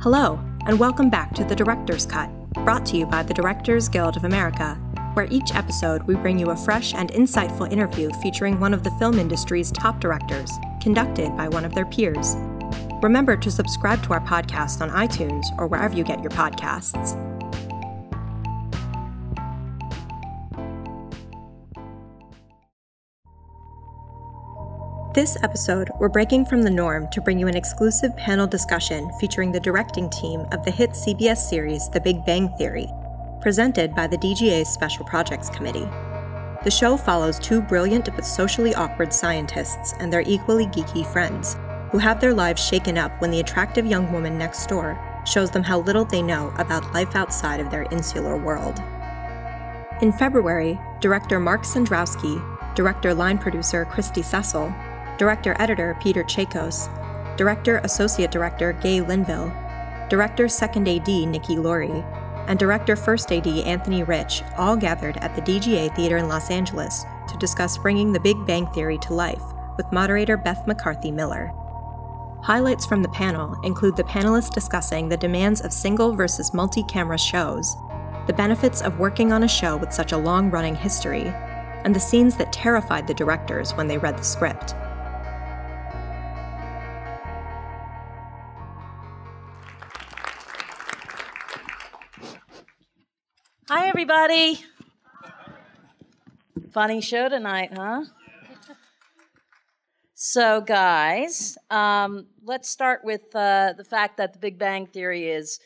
Hello, and welcome back to The Director's Cut, brought to you by the Directors Guild of America, where each episode we bring you a fresh and insightful interview featuring one of the film industry's top directors, conducted by one of their peers. Remember to subscribe to our podcast on iTunes or wherever you get your podcasts. This episode, we're breaking from the norm to bring you an exclusive panel discussion featuring the directing team of the hit CBS series The Big Bang Theory, presented by the DGA's Special Projects Committee. The show follows two brilliant but socially awkward scientists and their equally geeky friends, who have their lives shaken up when the attractive young woman next door shows them how little they know about life outside of their insular world. In February, director Mark Cendrowski, director line producer Kristy Cecil, Director Editor Peter Chakos, Director Associate Director Gay Linvill, Director Second AD Nikki Lorre, and Director First AD Anthony Rich all gathered at the DGA Theater in Los Angeles to discuss bringing the Big Bang Theory to life with moderator Beth McCarthy Miller. Highlights from the panel include the panelists discussing the demands of single versus multi camera shows, the benefits of working on a show with such a long running history, and the scenes that terrified the directors when they read the script. Hi, everybody. Funny show tonight, huh? So, guys, um, let's start with uh, the fact that The Big Bang Theory is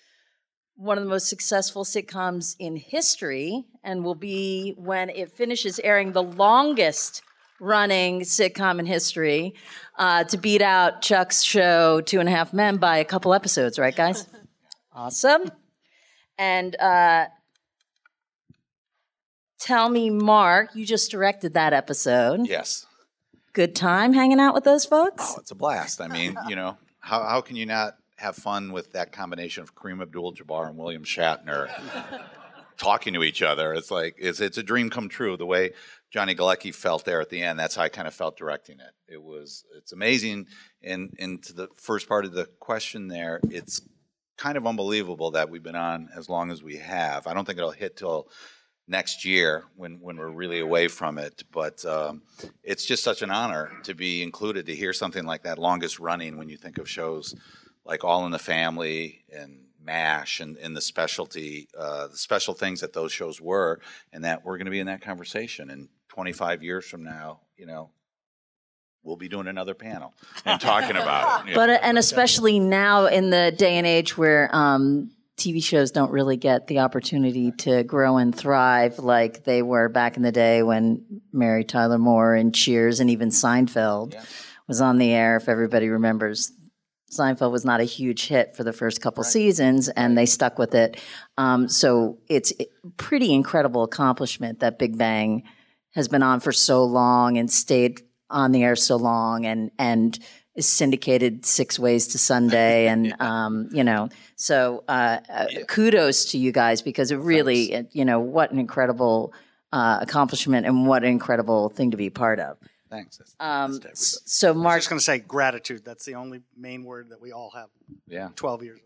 one of the most successful sitcoms in history and will be, when it finishes airing, the longest running sitcom in history uh, to beat out Chuck's show, Two and a Half Men, by a couple episodes, right, guys? awesome. And uh, Tell me, Mark, you just directed that episode. Yes. Good time hanging out with those folks? Oh, it's a blast. I mean, you know, how, how can you not have fun with that combination of Kareem Abdul Jabbar and William Shatner talking to each other? It's like, it's, it's a dream come true. The way Johnny Galecki felt there at the end, that's how I kind of felt directing it. It was, it's amazing. And, and to the first part of the question there, it's kind of unbelievable that we've been on as long as we have. I don't think it'll hit till next year when, when we're really away from it. But um, it's just such an honor to be included to hear something like that, longest running when you think of shows like All in the Family and MASH and, and the specialty, uh, the special things that those shows were, and that we're going to be in that conversation. And 25 years from now, you know, we'll be doing another panel and talking about it. But and especially now in the day and age where um, TV shows don't really get the opportunity to grow and thrive like they were back in the day when Mary Tyler Moore and Cheers and even Seinfeld yeah. was on the air. If everybody remembers, Seinfeld was not a huge hit for the first couple right. seasons, and they stuck with it. Um, so it's a pretty incredible accomplishment that Big Bang has been on for so long and stayed on the air so long, and and is syndicated six ways to Sunday, and yeah. um, you know, so uh, uh, yeah. kudos to you guys because it really, it, you know, what an incredible uh, accomplishment and what an incredible thing to be part of. Thanks. That's, um, that's so, Mark, I was just going to say gratitude. That's the only main word that we all have. Yeah, twelve years.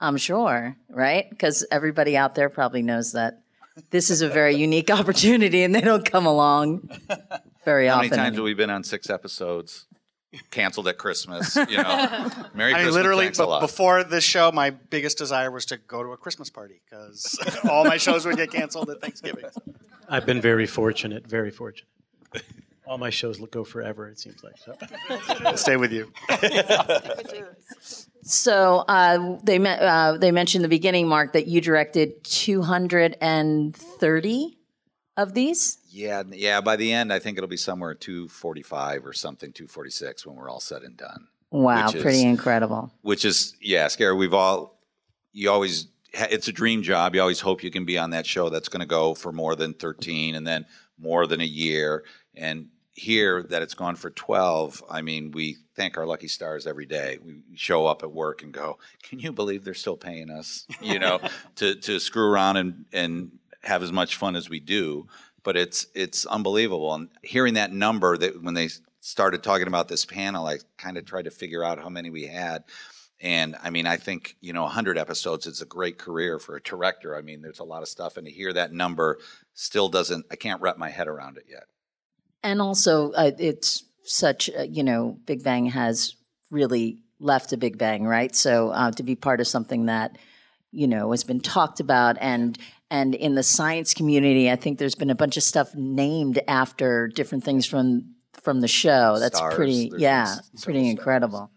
I'm sure, right? Because everybody out there probably knows that this is a very unique opportunity, and they don't come along very How often. How many times have we been on six episodes? Canceled at Christmas. You know, Merry I Christmas. literally, thanks a lot. before this show, my biggest desire was to go to a Christmas party because all my shows would get canceled at Thanksgiving. I've been very fortunate, very fortunate. All my shows go forever. It seems like so. Stay with you. so uh, they uh, they mentioned in the beginning, Mark, that you directed 230 of these? Yeah, yeah. By the end, I think it'll be somewhere 245 or something, 246 when we're all said and done. Wow, pretty is, incredible. Which is, yeah, scary. We've all, you always, it's a dream job. You always hope you can be on that show that's going to go for more than 13 and then more than a year. And here that it's gone for 12, I mean, we thank our lucky stars every day. We show up at work and go, can you believe they're still paying us, you know, to, to screw around and, and have as much fun as we do. But it's it's unbelievable. And hearing that number that when they started talking about this panel, I kind of tried to figure out how many we had. And I mean, I think, you know, 100 episodes is a great career for a director. I mean, there's a lot of stuff. And to hear that number still doesn't, I can't wrap my head around it yet. And also, uh, it's such, uh, you know, Big Bang has really left a Big Bang, right? So uh, to be part of something that, you know, has been talked about and and in the science community, I think there's been a bunch of stuff named after different things from from the show. That's Stars. pretty, There's yeah, pretty incredible.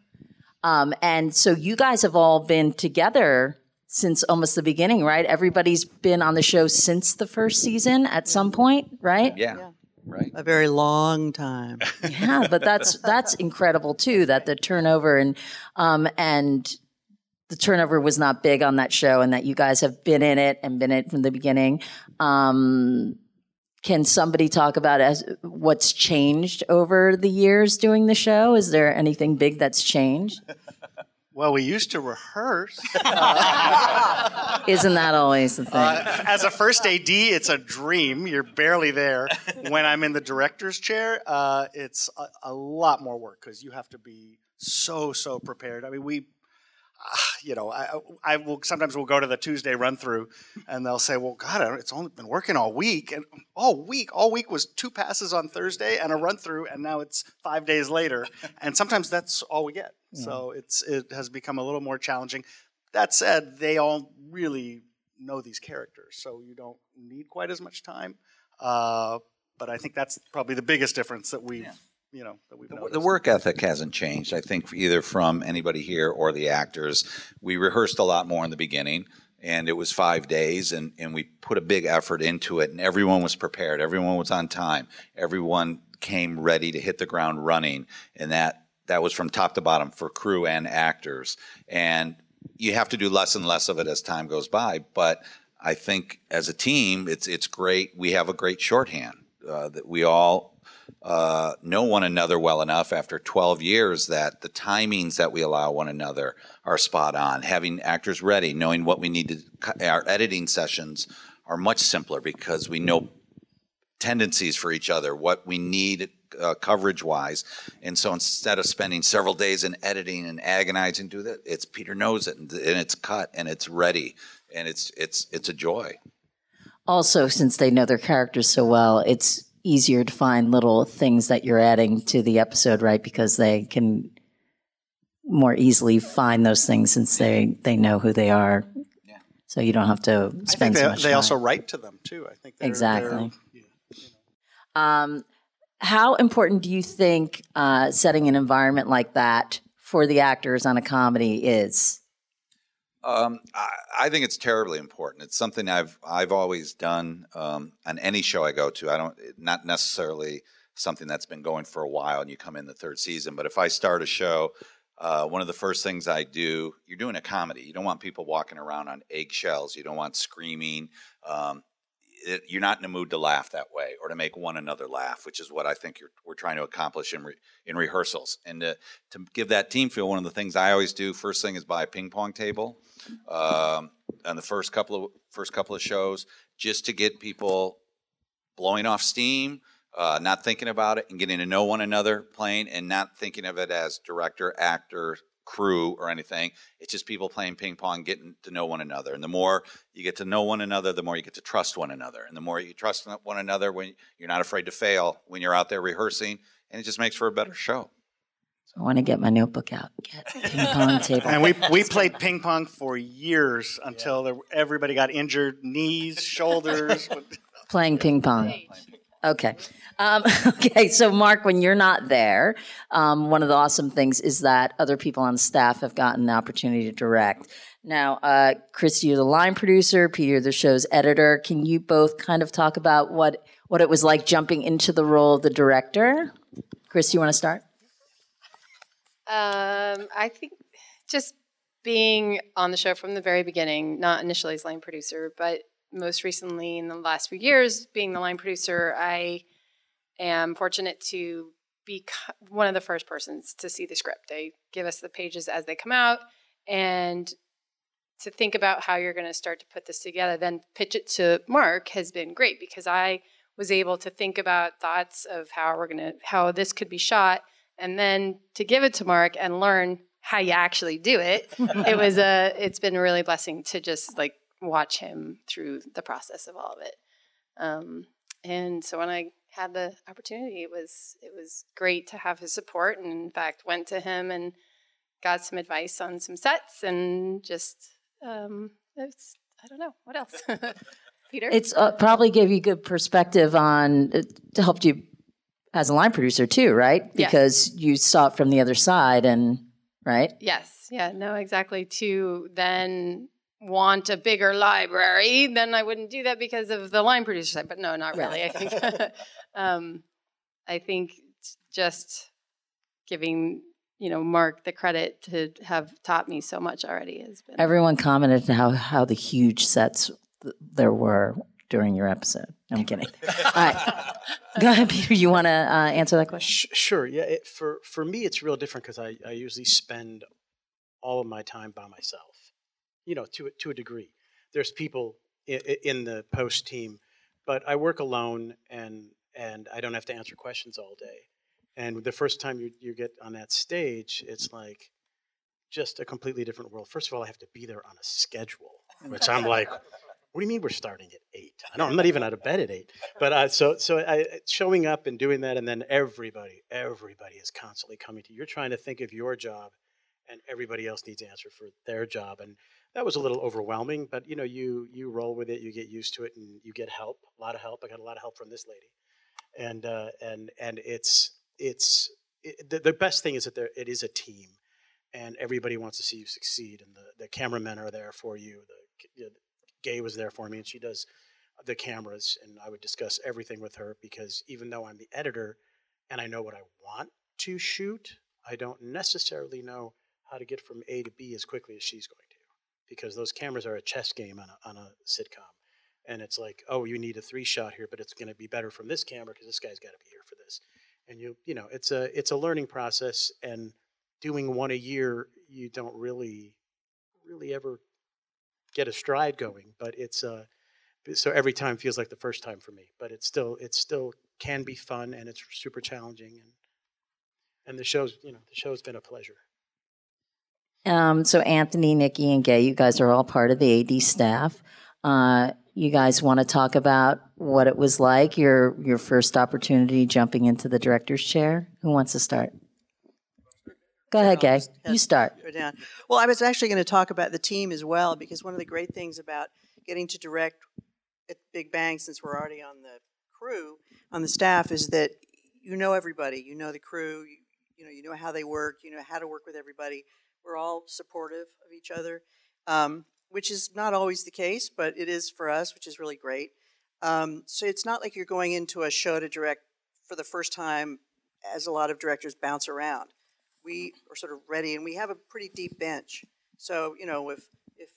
Um, and so you guys have all been together since almost the beginning, right? Everybody's been on the show since the first season at some point, right? Yeah. Right. A very long time. Yeah, but that's that's incredible too. That the turnover and um and the turnover was not big on that show, and that you guys have been in it and been in it from the beginning. Um, can somebody talk about as what's changed over the years doing the show? Is there anything big that's changed? Well, we used to rehearse. Isn't that always the thing? Uh, as a first AD, it's a dream. You're barely there. When I'm in the director's chair, uh, it's a, a lot more work because you have to be so so prepared. I mean, we, uh, you know, I, I will sometimes we'll go to the Tuesday run through, and they'll say, "Well, God, it's only been working all week, and all week, all week was two passes on Thursday and a run through, and now it's five days later, and sometimes that's all we get. So it's it has become a little more challenging. That said, they all really know these characters, so you don't need quite as much time. Uh, but I think that's probably the biggest difference that we've, you know, that we've The, the work ethic hasn't changed, I think, either from anybody here or the actors. We rehearsed a lot more in the beginning, and it was five days, and, and we put a big effort into it, and everyone was prepared. Everyone was on time. Everyone came ready to hit the ground running, and that that was from top to bottom for crew and actors. And you have to do less and less of it as time goes by, but I think as a team, it's it's great. We have a great shorthand uh, that we all uh, know one another well enough after 12 years that the timings that we allow one another are spot on. Having actors ready, knowing what we need to, our editing sessions are much simpler because we know tendencies for each other, what we need uh, coverage wise. And so instead of spending several days in editing and agonizing to that, it's Peter knows it and, and it's cut and it's ready and it's it's it's a joy. also, since they know their characters so well, it's easier to find little things that you're adding to the episode, right? Because they can more easily find those things since they they know who they are. Yeah. So you don't have to spend they, so much they time. also write to them too. I think they're, Exactly. they're- Um, how important do you think uh, setting an environment like that for the actors on a comedy is? Um, I, I think it's terribly important. It's something I've I've always done um, on any show I go to. I don't not necessarily something that's been going for a while and you come in the third season. But if I start a show, uh, one of the first things I do, you're doing a comedy. You don't want people walking around on eggshells. You don't want screaming. Um, it, you're not in a mood to laugh that way or to make one another laugh, which is what I think we're trying to accomplish in re, in rehearsals. And to, to give that team feel, one of the things I always do first thing is buy a ping pong table um, on the first couple of first couple of shows, just to get people blowing off steam, uh, not thinking about it, and getting to know one another playing, and not thinking of it as director, actor, crew, or anything. It's just people playing ping pong, getting to know one another. And the more you get to know one another, the more you get to trust one another, and the more you trust one another, when you're not afraid to fail when you're out there rehearsing, and it just makes for a better show. I want to get my notebook out. Get ping pong table. And we we played ping pong for years until there, everybody got injured, knees, shoulders. playing ping pong. Okay. Um, okay. So, Mark, when you're not there, um, one of the awesome things is that other people on staff have gotten the opportunity to direct. Now, uh, Kristy, you're the line producer. Peter, the show's editor. Can you both kind of talk about what what it was like jumping into the role of the director? Chris, you want to start? Um, I think just being on the show from the very beginning, not initially as line producer, but most recently in the last few years, being the line producer, I am fortunate to be one of the first persons to see the script. They give us the pages as they come out, and to think about how you're going to start to put this together, then pitch it to Mark has been great because I was able to think about thoughts of how we're going to how this could be shot and then to give it to Mark and learn how you actually do it. it was a it's been a really blessing to just like watch him through the process of all of it. Um, and so when I had the opportunity, it was it was great to have his support, and in fact went to him and got some advice on some sets, and just um, it's I don't know what else. Peter, It's uh, probably gave you good perspective on it helped you as a line producer too, right? Yes. Because you saw it from the other side, and right. yes, yeah, no, exactly. To then want a bigger library, then I wouldn't do that because of the line producer side. But no, not really. I think um, I think just giving you know Mark the credit to have taught me so much already has been. Everyone commented how how the huge sets th- there were during your episode. I'm kidding. All right, go ahead, Peter. You want to uh, answer that question? Sh- sure. Yeah. It, for for me, it's real different because I, I usually spend all of my time by myself. You know, to to a degree. There's people in, in the post team, but I work alone and and I don't have to answer questions all day. And the first time you you get on that stage, it's like just a completely different world. First of all, I have to be there on a schedule, which I'm like, what do you mean we're starting at eight? I don't, I'm not even out of bed at eight. But uh, so so I, showing up and doing that, and then everybody, everybody is constantly coming to you. You're trying to think of your job, and everybody else needs to answer for their job, and that was a little overwhelming. But you know, you you roll with it, you get used to it, and you get help, a lot of help. I got a lot of help from this lady, and uh, and and it's it's it, the, the best thing is that there it is a team, and everybody wants to see you succeed, and the the cameramen are there for you. The Gay was there for me, and she does the cameras, and I would discuss everything with her because even though I'm the editor and I know what I want to shoot, I don't necessarily know how to get from A to B as quickly as she's going because those cameras are a chess game on a, on a sitcom. And it's like, oh, you need a three shot here, but it's going to be better from this camera because this guy's got to be here for this. And you, you know, it's a it's a learning process. And doing one a year, you don't really, really ever get a stride going. But it's uh, so every time feels like the first time for me. But it's still it still can be fun and it's super challenging. And and the show's you know the show's been a pleasure. Um, so Anthony, Nikki, and Gay, you guys are all part of the AD staff. Uh, you guys want to talk about what it was like your your first opportunity jumping into the director's chair? Who wants to start? Go ahead, Gay. You start. Down. Well, I was actually going to talk about the team as well because one of the great things about getting to direct at Big Bang, since we're already on the crew, on the staff, is that you know everybody. You know the crew. You, you know you know how they work. You know how to work with everybody. We're all supportive of each other, um, which is not always the case, but it is for us, which is really great. Um, so it's not like you're going into a show to direct for the first time, as a lot of directors bounce around we are sort of ready and we have a pretty deep bench. So, you know, if if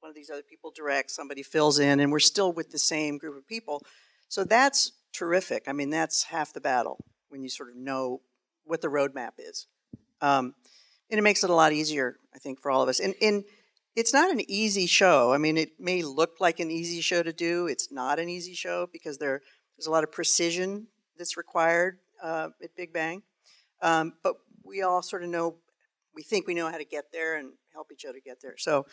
one of these other people directs, somebody fills in and we're still with the same group of people. So that's terrific. I mean, that's half the battle when you sort of know what the roadmap is. Um, and it makes it a lot easier, I think, for all of us. And, and it's not an easy show. I mean, it may look like an easy show to do. It's not an easy show because there, there's a lot of precision that's required uh, at Big Bang. Um, but we all sort of know, we think we know how to get there and help each other get there. So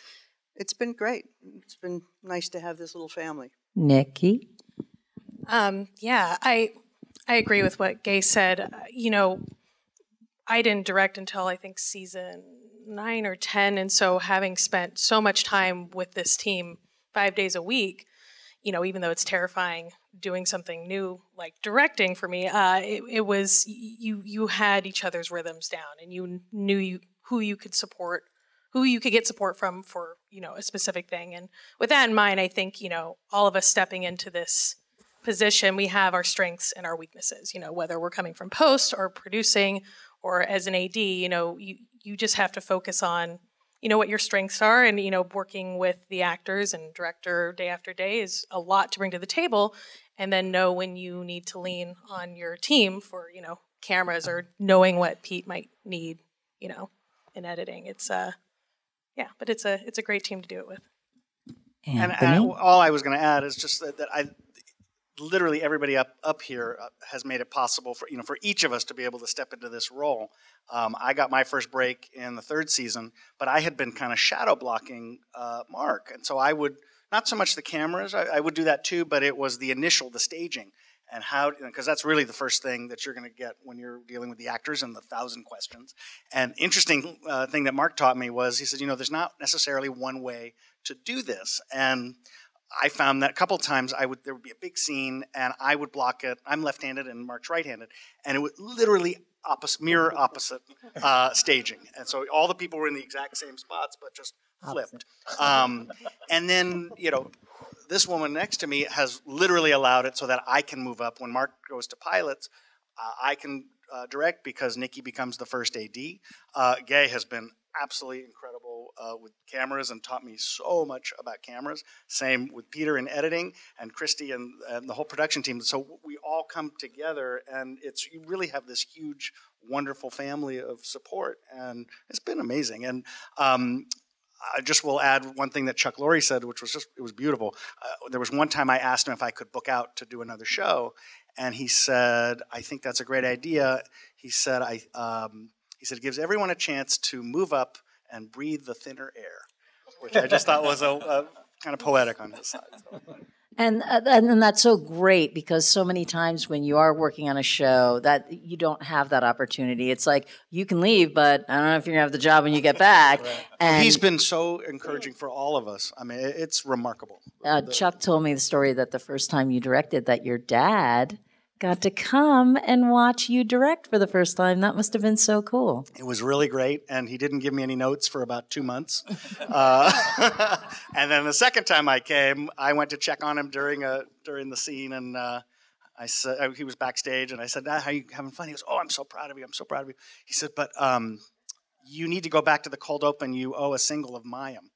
it's been great. It's been nice to have this little family. Nikki. Um, yeah, I I agree with what Gay said. Uh, You know, I didn't direct until I think season nine or ten, and so having spent so much time with this team five days a week, you know, even though it's terrifying doing something new like directing for me, uh, it, it was you you had each other's rhythms down, and you knew you who you could support who you could get support from for you know a specific thing. And with that in mind i think you know all of us stepping into this position we have our strengths and our weaknesses you know whether we're coming from post or producing or as an ad you know you, you just have to focus on you know what your strengths are. And you know working with the actors and director day after day is a lot to bring to the table. And then know when you need to lean on your team for you know cameras or knowing what pete might need you know in editing. It's uh yeah but it's a it's a great team to do it with. And, and I, all I was going to add is just that, that I, literally everybody up up here uh, has made it possible for you know for each of us to be able to step into this role. Um, I got my first break in the third season, but I had been kind of shadow blocking uh, Mark, and so I would not so much the cameras. I, I would do that too, but it was the initial, the staging, and how because that's really the first thing that you're going to get when you're dealing with the actors and the thousand questions. And interesting uh, thing that Mark taught me was he said, you know, there's not necessarily one way to do this, and I found that a couple times I would there would be a big scene and I would block it. I'm left-handed and Mark's right-handed, and it would literally opposite, mirror opposite uh, staging, and so all the people were in the exact same spots, but just flipped. Um, and then you know, this woman next to me has literally allowed it so that I can move up when Mark goes to pilots. Uh, I can uh, direct because Nikki becomes the first AD. Uh, Gay has been absolutely incredible uh, with cameras and taught me so much about cameras. Same with Peter in editing and Kristy and, and the whole production team. So we all come together, and it's you really have this huge, wonderful family of support, and it's been amazing. And um, I just will add one thing that Chuck Lorre said, which was just it was beautiful. Uh, there was one time I asked him if I could book out to do another show, and he said, "I think that's a great idea." He said, "I." Um, he said it gives everyone a chance to move up and breathe the thinner air, which I just thought was a, a kind of poetic on his side. So. And, uh, and that's so great because so many times when you are working on a show that you don't have that opportunity. It's like you can leave, but I don't know if you're gonna have the job when you get back. And He's been so encouraging for all of us. I mean, it's remarkable. uh, Chuck told me the story that the first time you directed, that your dad got to come and watch you direct for the first time. That must have been so cool. It was really great, and he didn't give me any notes for about two months. Uh, and then the second time I came, I went to check on him during a during the scene, and uh, I said uh, he was backstage, and I said, ah, "How you having fun?" He goes, "Oh, I'm so proud of you. I'm so proud of you." He said, "But um, you need to go back to the cold open. You owe a single of Mayim."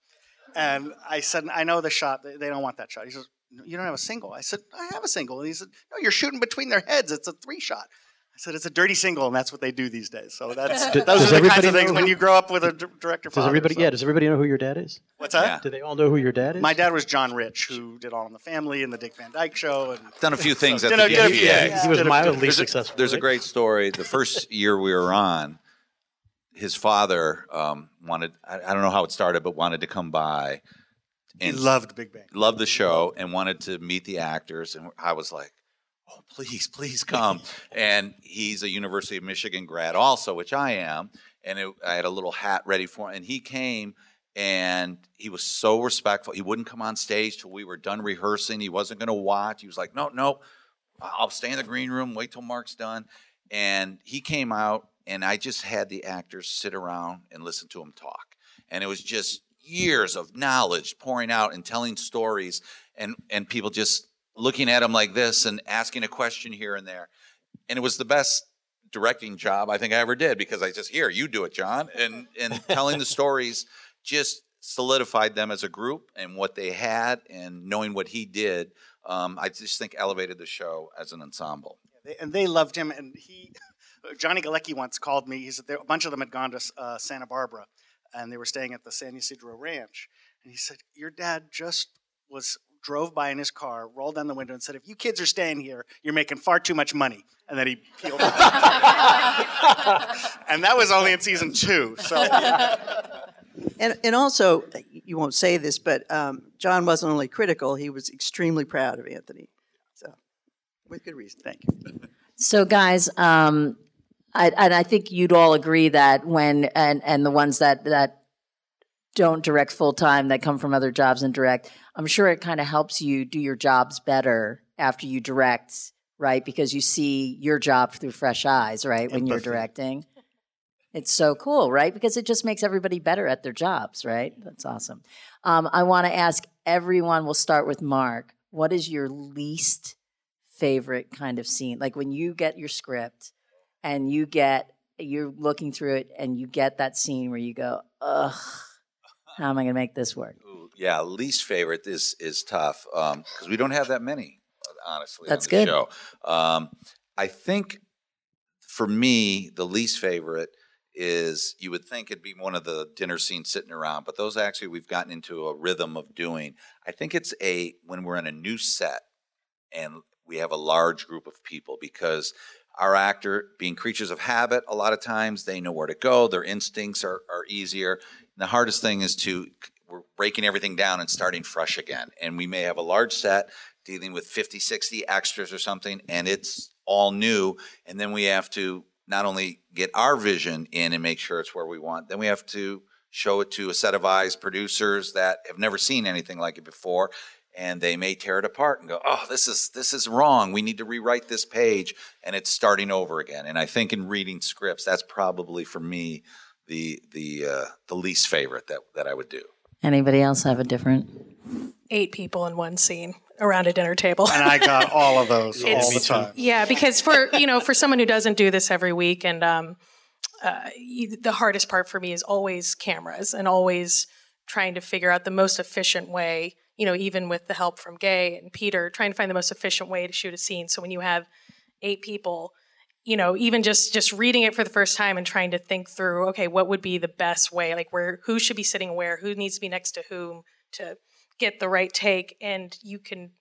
And I said, "I know the shot. They, they don't want that shot." He says, "You don't have a single." I said, "I have a single." And he said, "No, you're shooting between their heads. It's a three shot." I said, "It's a dirty single, and that's what they do these days." So that's D- those does are the kinds of things know when you grow up with a d- director. Does father, everybody? so- Yeah. Does everybody know who your dad is? What's that? Yeah. Do they all know who your dad is? My dad was John Rich, who did All in the Family and the Dick Van Dyke Show, and Done a few things at the a- did a- DPA. yeah. he was Did a- mildly There's a, successful. there's a great story. The first year we were on, his father um, wanted, I, I don't know how it started, but wanted to come by he and loved Big Bang. loved the show and wanted to meet the actors. And I was like, oh, please, please come. and he's a University of Michigan grad also, which I am. And it, I had a little hat ready for him. And he came and he was so respectful. He wouldn't come on stage till we were done rehearsing. He wasn't going to watch. He was like, no, no, I'll stay in the green room, wait till Mark's done. And he came out, and I just had the actors sit around and listen to him talk. And it was just years of knowledge pouring out and telling stories, and, and people just looking at him like this and asking a question here and there. And it was the best directing job I think I ever did because I just here you do it, John, and and telling the stories just solidified them as a group and what they had and knowing what he did. Um, I just think elevated the show as an ensemble. They, and they loved him. And he, Johnny Galecki once called me. He said there, a bunch of them had gone to uh, Santa Barbara, and they were staying at the San Ysidro Ranch. And he said, "Your dad just was." Drove by in his car, rolled down the window, and said, "If you kids are staying here, you're making far too much money." And then he peeled. off. and that was only in season two. So And, and also, you won't say this, but um, John wasn't only critical, he was extremely proud of Anthony. So, with good reason. thank you. So, guys, um, I, and I think you'd all agree that when and and the ones that that don't direct full time that come from other jobs and direct, I'm sure it kind of helps you do your jobs better after you direct, right? Because you see your job through fresh eyes, right? When you're directing, it's so cool, right? Because it just makes everybody better at their jobs, right? That's awesome. Um, I want to ask everyone. We'll start with Mark. What is your least favorite kind of scene? Like when you get your script and you get you're looking through it and you get that scene where you go, ugh, how am I going to make this work? Ooh, yeah, least favorite is is tough because we don't have that many, honestly. That's on the good. Show. Um, I think for me, the least favorite is you would think it'd be one of the dinner scenes sitting around, but those actually we've gotten into a rhythm of doing. I think it's a when we're in a new set and we have a large group of people because our actor, being creatures of habit, a lot of times they know where to go. Their instincts are, are easier. And the hardest thing is to we're breaking everything down and starting fresh again. And we may have a large set dealing with 50, 60 extras or something, and it's all new. And then we have to not only get our vision in and make sure it's where we want, then we have to show it to a set of eyes, producers that have never seen anything like it before, and they may tear it apart and go, "Oh, this is this is wrong. We need to rewrite this page," and it's starting over again. And I think in reading scripts, that's probably for me the the uh, the least favorite that that I would do. Anybody else have a different? Eight people in one scene around a dinner table. And I got all of those all the time. Yeah, because for you know, for someone who doesn't do this every week, and um, uh, the hardest part for me is always cameras and always trying to figure out the most efficient way. You know, even with the help from Gay and Peter, trying to find the most efficient way to shoot a scene. So when you have eight people, you know, even just just reading it for the first time and trying to think through, okay, what would be the best way? Like where who should be sitting where, who needs to be next to whom to get the right take, and you can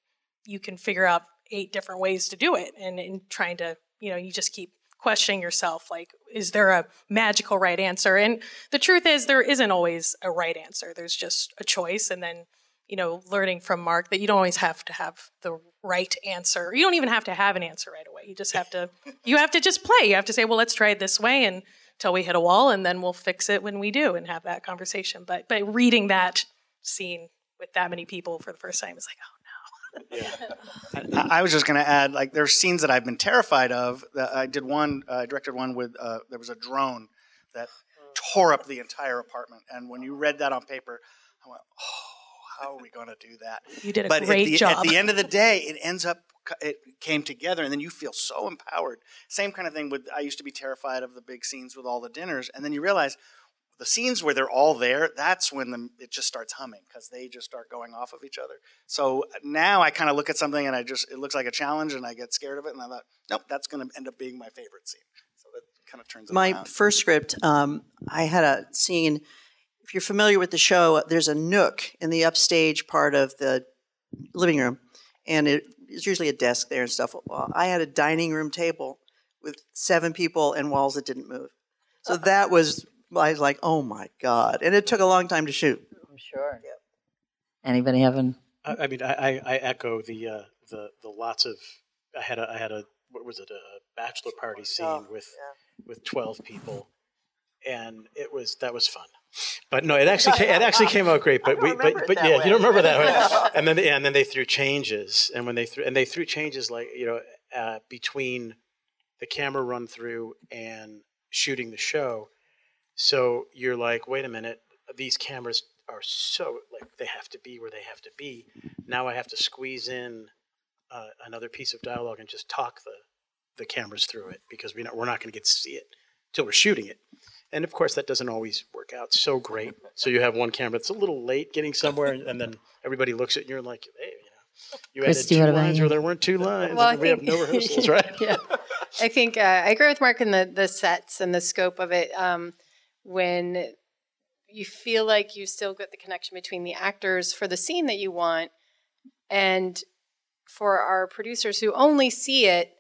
you can figure out eight different ways to do it. And, and trying to you know you just keep questioning yourself like is there a magical right answer? And the truth is there isn't always a right answer. There's just a choice. And then you know learning from mark that you don't always have to have the right answer. You don't even have to have an answer right away. You just have to you have to just play. You have to say well let's try it this way and until we hit a wall and then we'll fix it when we do and have that conversation. But but reading that scene with that many people for the first time is like oh I I was just going to add, like, there's scenes that I've been terrified of. That I did one, uh, I directed one with, uh, there was a drone that tore up the entire apartment. And when you read that on paper, I went, oh, how are we going to do that? You did a but great at the, job. At the end of the day, it ends up, it came together, and then you feel so empowered. Same kind of thing with, I used to be terrified of the big scenes with all the dinners. And then you realize, the scenes where they're all there, that's when the, it just starts humming because they just start going off of each other. So now I kind of look at something and I just, it looks like a challenge and I get scared of it. And I thought, nope, that's going to end up being my favorite scene. So that kind of turns it My around. first script, um, I had a scene. If you're familiar with the show, there's a nook in the upstage part of the living room, and it, there's usually a desk there and stuff. Well, I had a dining room table with seven people and walls that didn't move. So that was, I was like, oh my God. And it took a long time to shoot. I'm sure. Yep. Anybody having? I, I mean, I, I, I echo the uh, the the lots of. I had a I had a what was it a bachelor party scene Oh, with with twelve people, and it was that was fun. But no, it actually came, it actually came out great. But we but but yeah, way. you don't remember that way. And then yeah, and then they threw changes, and when they threw and they threw changes like you know uh, between the camera run through and shooting the show. So you're like, wait a minute, these cameras are so like they have to be where they have to be. Now I have to squeeze in uh, another piece of dialogue and just talk the the cameras through it because we not, we're not going to get to see it till we're shooting it. And of course, that doesn't always work out so great. So you have one camera that's a little late getting somewhere, and, and then everybody looks at it and you're like, hey, you know, you Kristy, added two lines you? where there weren't two lines. Well, and we have no rehearsals, right? yeah. I think uh, I agree with Mark in the the sets and the scope of it. Um, when you feel like you still get the connection between the actors for the scene that you want, and for our producers who only see it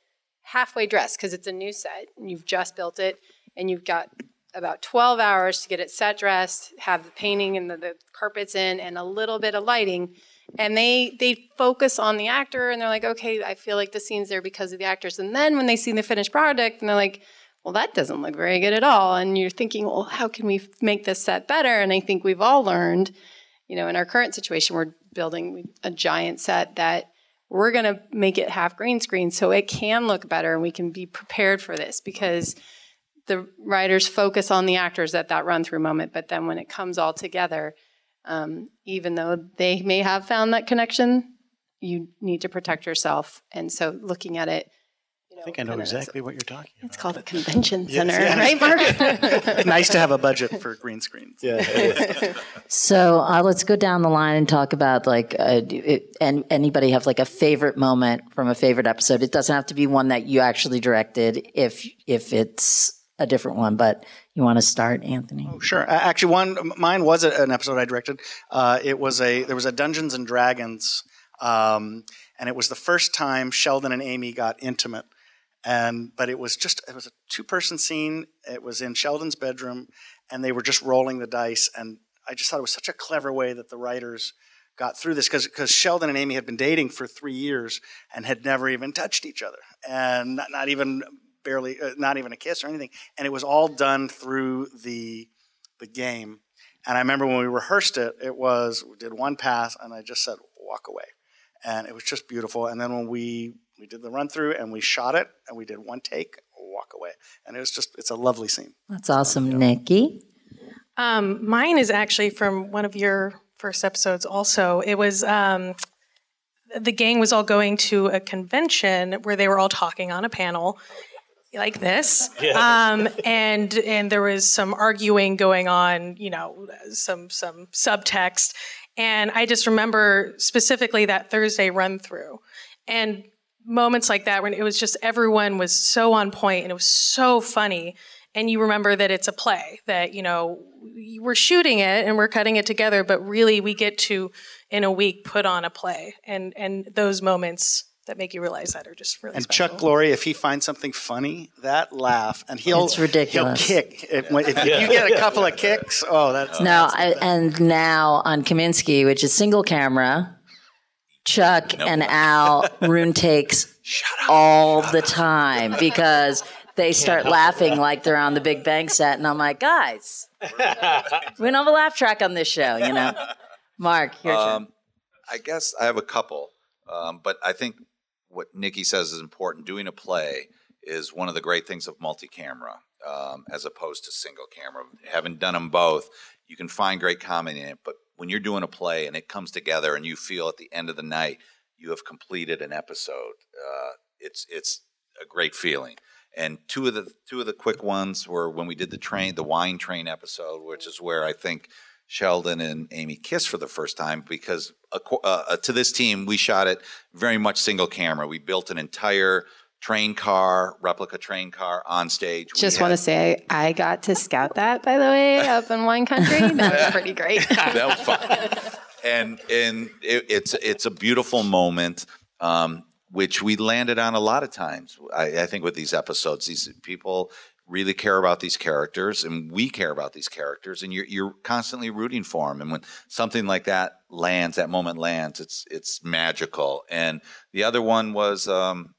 halfway dressed because it's a new set and you've just built it and you've got about 12 hours to get it set dressed have the painting and the, the carpets in and a little bit of lighting. And they they focus on the actor and they're like okay i feel like the scene's there because of the actors. And then when they see the finished product and they're like well that doesn't look very good at all. And you're thinking well how can we make this set better? And i think we've all learned you know in our current situation we're building a giant set that we're going to make it half green screen so it can look better and we can be prepared for this because the writers focus on the actors at that run through moment but then when it comes all together um, even though they may have found that connection you need to protect yourself and so looking at it you I think I know exactly what you're talking about. it's called a convention Yes, center yeah. right mark nice to have a budget for green screens. Yeah. So uh, let's go down the line and talk about like, uh, it, and anybody have like a favorite moment from a favorite episode? It doesn't have to be one that you actually directed, if if it's a different one. But you want to start, Anthony? Oh, Sure. Actually, one mine was an episode I directed. Uh, it was a there was a Dungeons and Dragons Um, and it was the first time Sheldon and Amy got intimate. And but it was just it was a two person scene. It was in Sheldon's bedroom, and they were just rolling the dice. And I just thought it was such a clever way that the writers got through this because Sheldon and Amy had been dating for three years and had never even touched each other, and not, not even barely, uh, not even a kiss or anything. And it was all done through the the game. And I remember when we rehearsed it, it was we did one pass, and I just said walk away, and it was just beautiful. And then when we we did the run through and we shot it, and we did one take, walk away, and it was just it's a lovely scene. That's awesome, Nikki. Um, mine is actually from one of your first episodes. Also, it was um, the gang was all going to a convention where they were all talking on a panel like this. Um, and and there was some arguing going on you know some some subtext. And i just remember specifically that thursday run through. And moments like that when it was just everyone was so on point and it was so funny. And you remember that it's a play that you know we're shooting it and we're cutting it together but really we get to in a week put on a play. And and those moments that make you realize that are just really And special. Chuck Lorre, if he finds something funny, that laugh, and he'll It's ridiculous. He'll kick if, when- if you get a couple of kicks. Oh, that's No, I, and now on Kominsky, which is single camera, Chuck and Al Rune takes all the time because they start laughing like they're on the Big Bang set, and I'm like, guys, we don't have a laugh track on this show, you know. Mark, your turn. Um, I guess I have a couple, um, but I think what Nikki says is important. Doing a play is one of the great things of multi-camera, um, as opposed to single camera. Having done them both, you can find great comedy in it. But when you're doing a play and it comes together, and you feel at the end of the night you have completed an episode, uh, it's it's a great feeling. And two of the two of the quick ones were when we did the train, the wine train episode, which is where I think Sheldon and Amy Kiss for the first time because uh, uh, to this team we shot it very much single camera. We built an entire train car, replica train car on stage. Just had- want to say I got to scout that, by the way, up in wine country. That was pretty great. that was fun. And and it, it's it's a beautiful moment, um, which we landed on a lot of times. I, I think with these episodes, these people really care about these characters, and we care about these characters, and you're you're constantly rooting for them. And when something like that lands, that moment lands, it's it's magical. And the other one was. Um,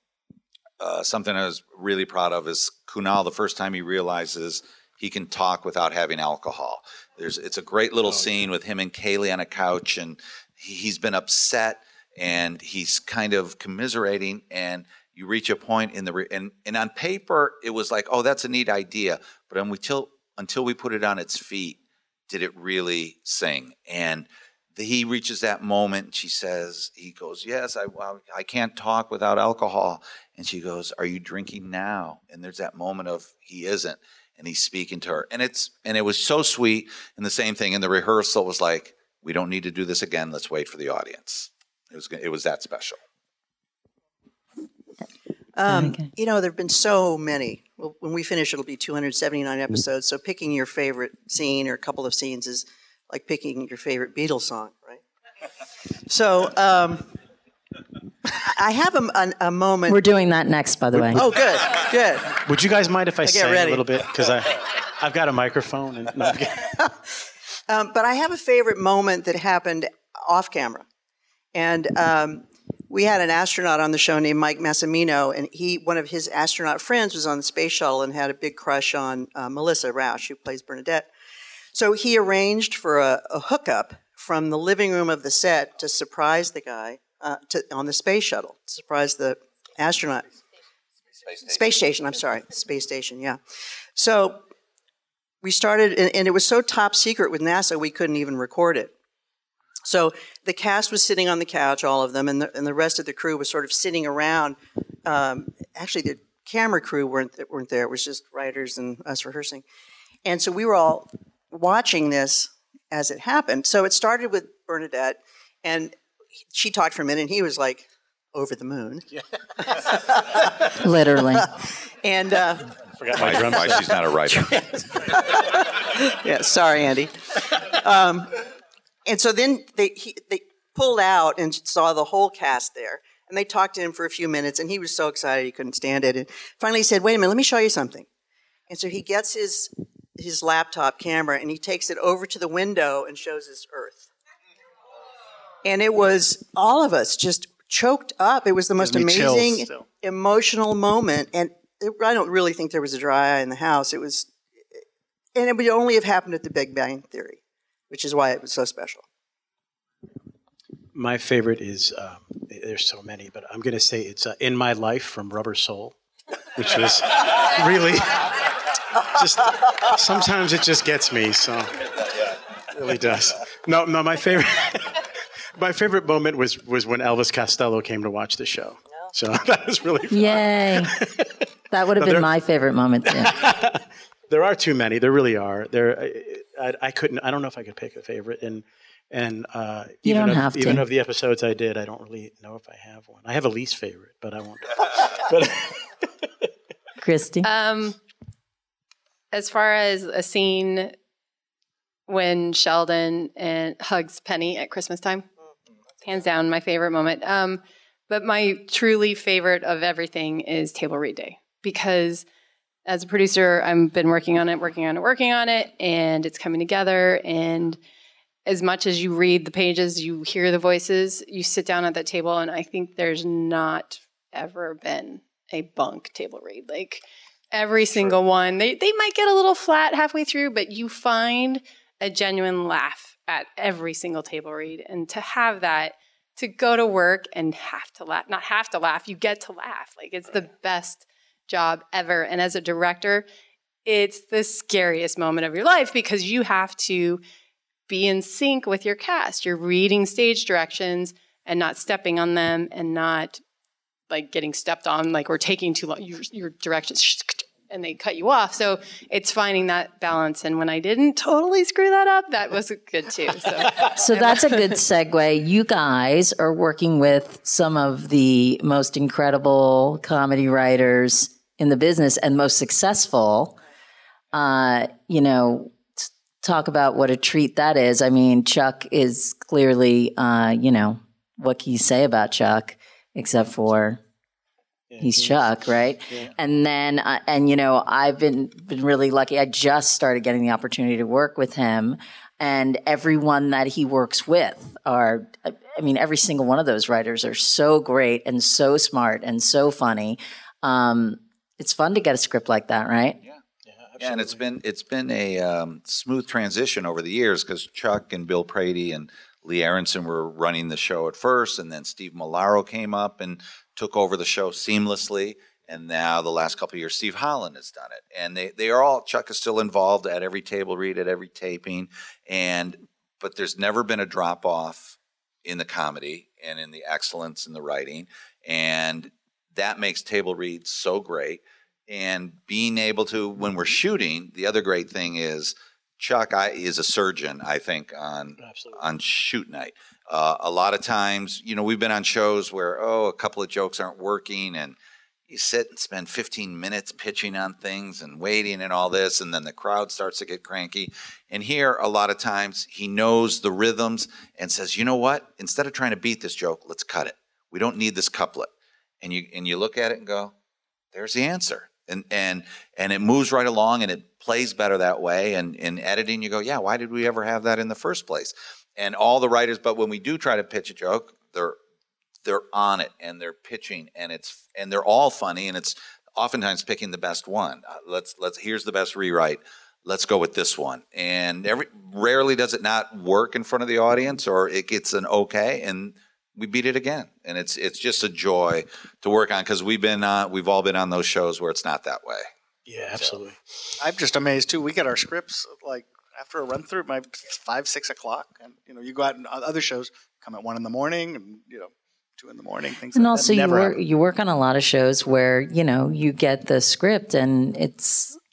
uh, something I was really proud of is Kunal. The first time he realizes he can talk without having alcohol. There's it's a great little scene with him and Kaley on a couch, and he, he's been upset, and he's kind of commiserating, and you reach a point in the re- and and on paper it was like, oh, that's a neat idea, but until until we put it on its feet, did it really sing? And the, he reaches that moment and she says he goes yes I, I can't talk without alcohol. And she goes are you drinking now? And there's that moment of he isn't. And he's speaking to her. And it's and it was so sweet. And the same thing in the rehearsal was like we don't need to do this again. Let's wait for the audience. It was it was that special Um, Okay. You know, there have been so many. Well, when we finish, it'll be 279 episodes. So picking your favorite scene or a couple of scenes is like picking your favorite Beatles song, right? So um, I have a, a, a moment. We're doing that next, by the way. oh, good, good. Would you guys mind if I, get sang ready. a little bit? Because I, I've got a microphone. And, no, Um, but I have a favorite moment that happened off camera. And um, we had an astronaut on the show named Mike Massimino, and he, one of his astronaut friends, was on the space shuttle and had a big crush on uh, Melissa Rauch, who plays Bernadette. So he arranged for a, a hookup from the living room of the set to surprise the guy uh, to, on the space shuttle, to surprise the astronaut. Space station, I'm sorry, space station, yeah. So we started, and, and it was so top secret with NASA, we couldn't even record it. So the cast was sitting on the couch, all of them, and the, and the rest of the crew was sort of sitting around. Um, actually, the camera crew weren't weren't there. It was just writers and us rehearsing, and so we were all watching this as it happened. So it started with Bernadette, and she talked for a minute, and he was like over the moon, Literally. and. Uh, forgot my drum why she's not a writer yeah, sorry, Andy. Um, and so then they he, they pulled out and saw the whole cast there. And they talked to him for a few minutes, and he was so excited he couldn't stand it. And finally, he said, "Wait a minute, let me show you something." And so he gets his his laptop camera and he takes it over to the window and shows us Earth. And it was all of us just choked up. It was the most amazing, emotional moment. And it, I don't really think there was a dry eye in the house. It was, and it would only have happened at the Big Bang Theory, which is why it was so special. My favorite is um, there's so many, but I'm going to say it's uh, "In My Life" from Rubber Soul, which was really just sometimes it just gets me. So it really does. No, no, my favorite my favorite moment was was when Elvis Costello came to watch the show. So that was really fun. Yay. That would have been there- my favorite moment too. There are too many. There really are. There, I, I, I couldn't. I don't know if I could pick a favorite. And and uh, You even don't of, have to. even of the episodes I did, I don't really know if I have one. I have a least favorite, but I won't. but Kristy. Um, as far as a scene when Sheldon and hugs Penny at Christmas time, hands down my favorite moment. Um, but my truly favorite of everything is Table Read Day because as a producer, I've been working on it, working on it, working on it, and it's coming together. And as much as you read the pages, you hear the voices, you sit down at that table, and I think there's not ever been a bunk table read. Like every single one, they, they might get a little flat halfway through, but you find a genuine laugh at every single table read. And to have that, to go to work and have to laugh, not have to laugh, you get to laugh. Like it's the best job ever. And as a director, it's the scariest moment of your life because you have to be in sync with your cast. You're reading stage directions and not stepping on them and not like getting stepped on, like or taking too long. Your, your directions and they cut you off. So it's finding that balance. And when I didn't totally screw that up, that was good too. So So that's a good segue. You guys are working with some of the most incredible comedy writers in the business and most successful. Uh, you know, t- talk about what a treat that is. I mean, Chuck is clearly, uh, you know, what can you say about Chuck except for he's Chuck, right? And then, uh, and you know, I've been been really lucky. I just started getting the opportunity to work with him, and everyone that he works with are. I mean, every single one of those writers are so great and so smart and so funny. Um, it's fun to get a script like that, right? Yeah, Yeah, and it's been it's been a um, smooth transition over the years because Chuck and Bill Prady and Lee Aronsohn were running the show at first, and then Steve Molaro came up and took over the show seamlessly. And now the last couple of years, Steve Holland has done it, and they they are all Chuck is still involved at every table read, at every taping, and but there's never been a drop off in the comedy and in the excellence in the writing, and that makes table reads so great. And being able to when we're shooting the other great thing is chuck I, is a surgeon i think on Absolutely. on shoot night. Uh, a lot of times you know we've been on shows where oh a couple of jokes aren't working and you sit and spend 15 minutes pitching on things and waiting and all this and then the crowd starts to get cranky. And here a lot of times he knows the rhythms and says you know what? Instead of trying to beat this joke let's cut it. We don't need this couplet and you and you look at it and go there's the answer. And and and it moves right along and it plays better that way. And in editing you go yeah why did we ever have that in the first place? And all the writers but when we do try to pitch a joke they're they're on it and they're pitching and it's and they're all funny and it's oftentimes picking the best one. Uh, let's let's here's the best rewrite. Let's go with this one. And every rarely does it not work in front of the audience or it gets an okay. And we beat it again and it's it's just a joy to work on because we've been uh, we've all been on those shows where it's not that way Yeah, absolutely. I'm just amazed too. We get our scripts like after a run through, my five six o'clock, and you know you go out and other shows come at one in the morning, and you know two in the morning. Things And like also, that. you work happen. you work on a lot of shows where you know you get the script and it's It's not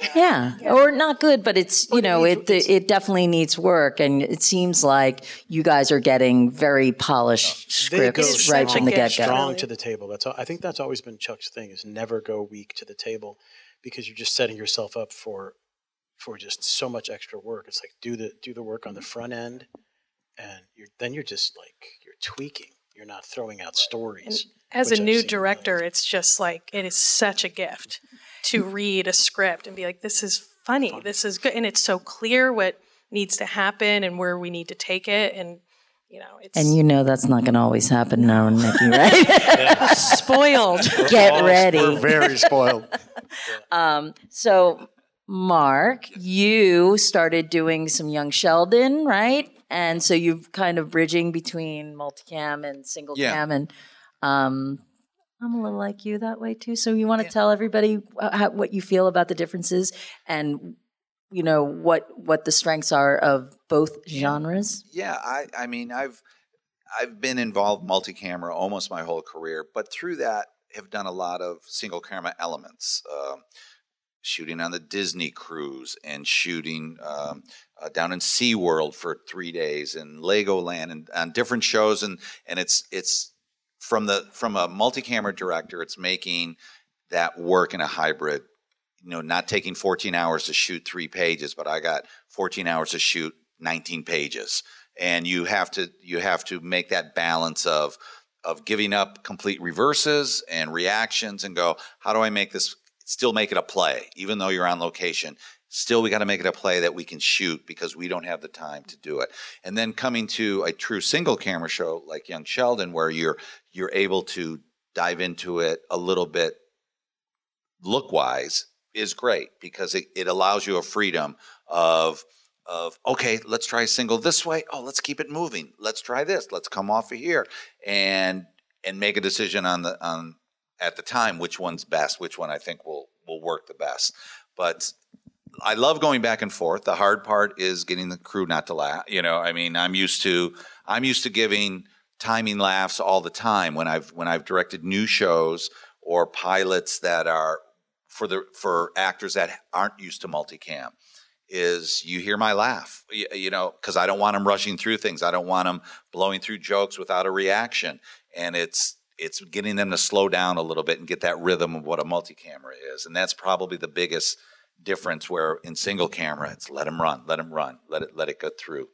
good. yeah, or not good, but it's you it know needs- it it definitely needs work, and it seems like you guys are getting very polished They go scripts right such from the get go. strong to the table. That's all, I think that's always been Chuck's thing is never go weak to the table because you're just setting yourself up for for just so much extra work. It's like do the do the work on the front end and you're, then you're just like you're tweaking. You're not throwing out stories. As which a I've new seen director, it's just like it is such a gift to read a script and be like, "This is funny. This is good," and it's so clear what needs to happen and where we need to take it, and you know, it's And you know that's not going to always happen now, Nikki, right? spoiled. Get Oh, ready. We're very spoiled. Um, so, Mark, you started doing some Young Sheldon, right? And so you've kind of bridging between multicam and single Yeah. cam, and um, I'm a little like you that way too. So you want to tell everybody how, what you feel about the differences and you know what what the strengths are of both genres. Yeah, I, I mean, I've I've been involved multi-camera almost my whole career, but through that have done a lot of single camera elements. Um, shooting on the Disney cruise and shooting um, uh, down in SeaWorld for three days and Legoland and on different shows and and it's it's from the from a multi-camera director, it's making that work in a hybrid you know, not taking 14 hours to shoot three pages, but I got 14 hours to shoot 19 pages. And you have to you have to make that balance of of giving up complete reverses and reactions and go, how do I make this still make it a play, even though you're on location? Still, we got to make it a play that we can shoot because we don't have the time to do it. And then coming to a true single camera show like Young Sheldon, where you're you're able to dive into it a little bit look wise is great because it, it allows you a freedom of of okay let's try a single this way. Oh let's keep it moving. Let's try this. Let's come off of here. And and make a decision on the on at the time which one's best which one i think will will work the best. But i love going back and forth. The hard part is getting the crew not to laugh you know i mean i'm used to i'm used to giving timing laughs all the time when i've when i've directed new shows or pilots that are for the for actors that aren't used to multicam is you hear my laugh you, you know because i don't want them rushing through things. I don't want them blowing through jokes without a reaction. And it's it's getting them to slow down a little bit and get that rhythm of what a multi-camera is. And that's probably the biggest difference where in single camera it's let them run let them run let it let it go through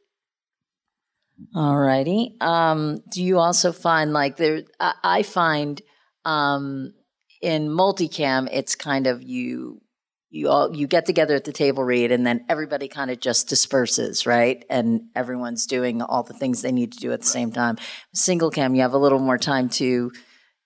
Alrighty. Um, do you also find like there? I, I find um, in multicam, it's kind of you you all you get together at the table read, and then everybody kind of just disperses, right? And everyone's doing all the things they need to do at the same time. Single cam, you have a little more time to,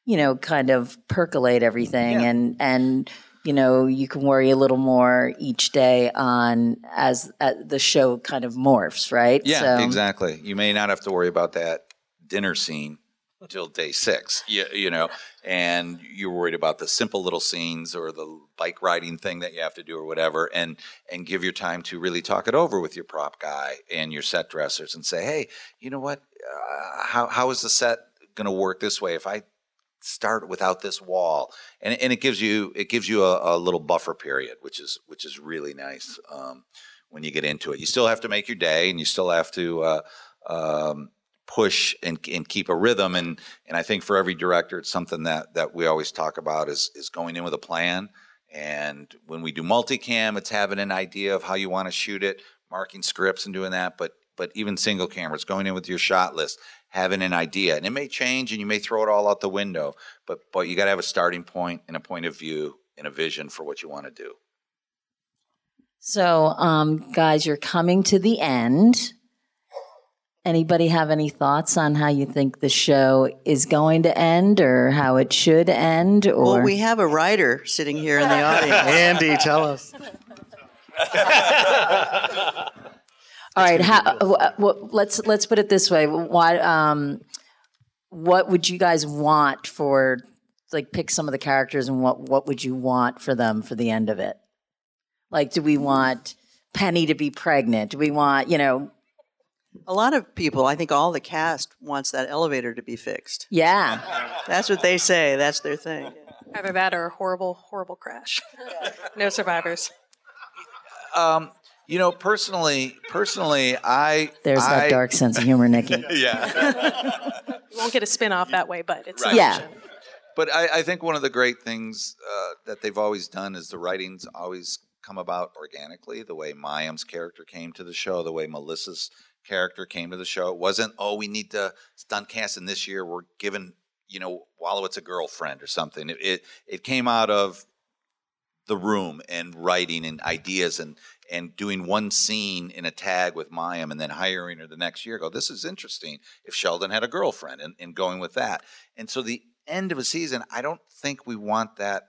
you know, kind of percolate everything, and and you know you can worry a little more each day on as uh, the show kind of morphs, right? Yeah, So- exactly. You may not have to worry about that dinner scene until day six. You, you know, and you're worried about the simple little scenes or the bike riding thing that you have to do or whatever, and and give your time to really talk it over with your prop guy and your set dressers and say, hey, you know what? Uh, how how is the set going to work this way if I start without this wall and, and it gives you it gives you a, a little buffer period which is which is really nice um, when you get into it. You still have to make your day and you still have to uh, um, push and, and keep a rhythm and and I think for every director it's something that that we always talk about is is going in with a plan and when we do multicam it's having an idea of how you want to shoot it marking scripts and doing that but but even single cameras going in with your shot list having an idea and it may change and you may throw it all out the window but but you got to have a starting point and a point of view and a vision for what you want to do So, um, guys, you're coming to the end. Anybody have any thoughts on how you think the show is going to end or how it should end? Or Well, we have a writer sitting here in the audience. Andy, tell us. all right, how, uh, well, let's let's put it this way: what um, what would you guys want for like pick some of the characters and what what would you want for them for the end of it? Like, do we want Penny to be pregnant? Do we want you know? A lot of people, I think all the cast wants that elevator to be fixed. Yeah. That's what they say. That's their thing. Either that or a horrible, horrible crash. no survivors. um, you know personally personally i There's I, that dark sense of humor, Nikki. yeah You won't get a spin off that way, but it's Right. Yeah. But I, I think one of the great things uh, that they've always done is the writings always come about organically. The way Mayim's character came to the show, the way Melissa's character came to the show. It wasn't, oh, we need to stunt cast, and this year we're giving you know Wolowitz a girlfriend or something. It, it it came out of the room and writing and ideas and and doing one scene in a tag with Mayim and then hiring her the next year. Go, this is interesting. If Sheldon had a girlfriend and, and going with that, and so the end of a season, I don't think we want that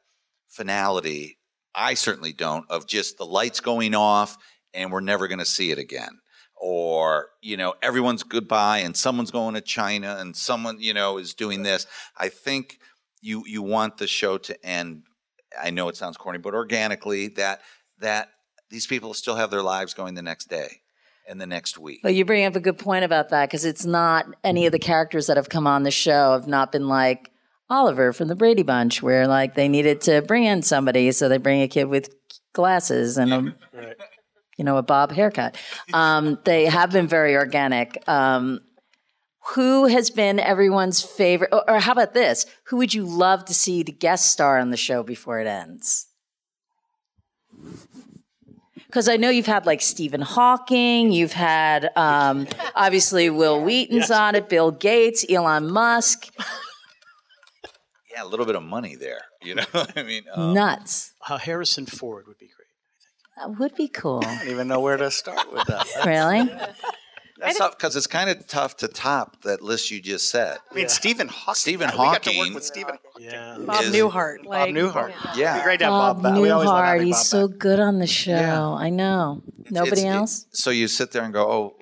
finality. I certainly don't of just the lights going off and we're never going to see it again or you know everyone's goodbye and someone's going to China and someone you know is doing this. I think you you want the show to end. I know it sounds corny, but organically that that these people still have their lives going the next day and the next week. But you bring up a good point about that because it's not any of the characters that have come on the show have not been like Oliver from the Brady Bunch, where like they needed to bring in somebody, so they bring a kid with glasses and a Right. you know, a bob haircut. Um, they have been very organic. Um, who has been everyone's favorite? Or, or how about this? Who would you love to see the guest star on the show before it ends? Because I know you've had like Stephen Hawking, you've had um, obviously Wil Wheaton's on it, Bill Gates, Elon Musk. Yeah, a little bit of money there. You know, I mean, um, Nuts. Uh, Harrison Ford would be great. That would be cool. I don't even know where to start with that. Really? that's tough because it's kind of tough to top that list you just said. I mean, Stephen Hawking. Stephen We got to work with Stephen. Yeah. Bob Is- Newhart. Bob Newhart. Yeah. It'd great to have Bob Bob back. We always love Newhart, he's Bob so back. good on the show. Yeah. I know. Nobody It's- it- else? so you sit there and go, "Oh,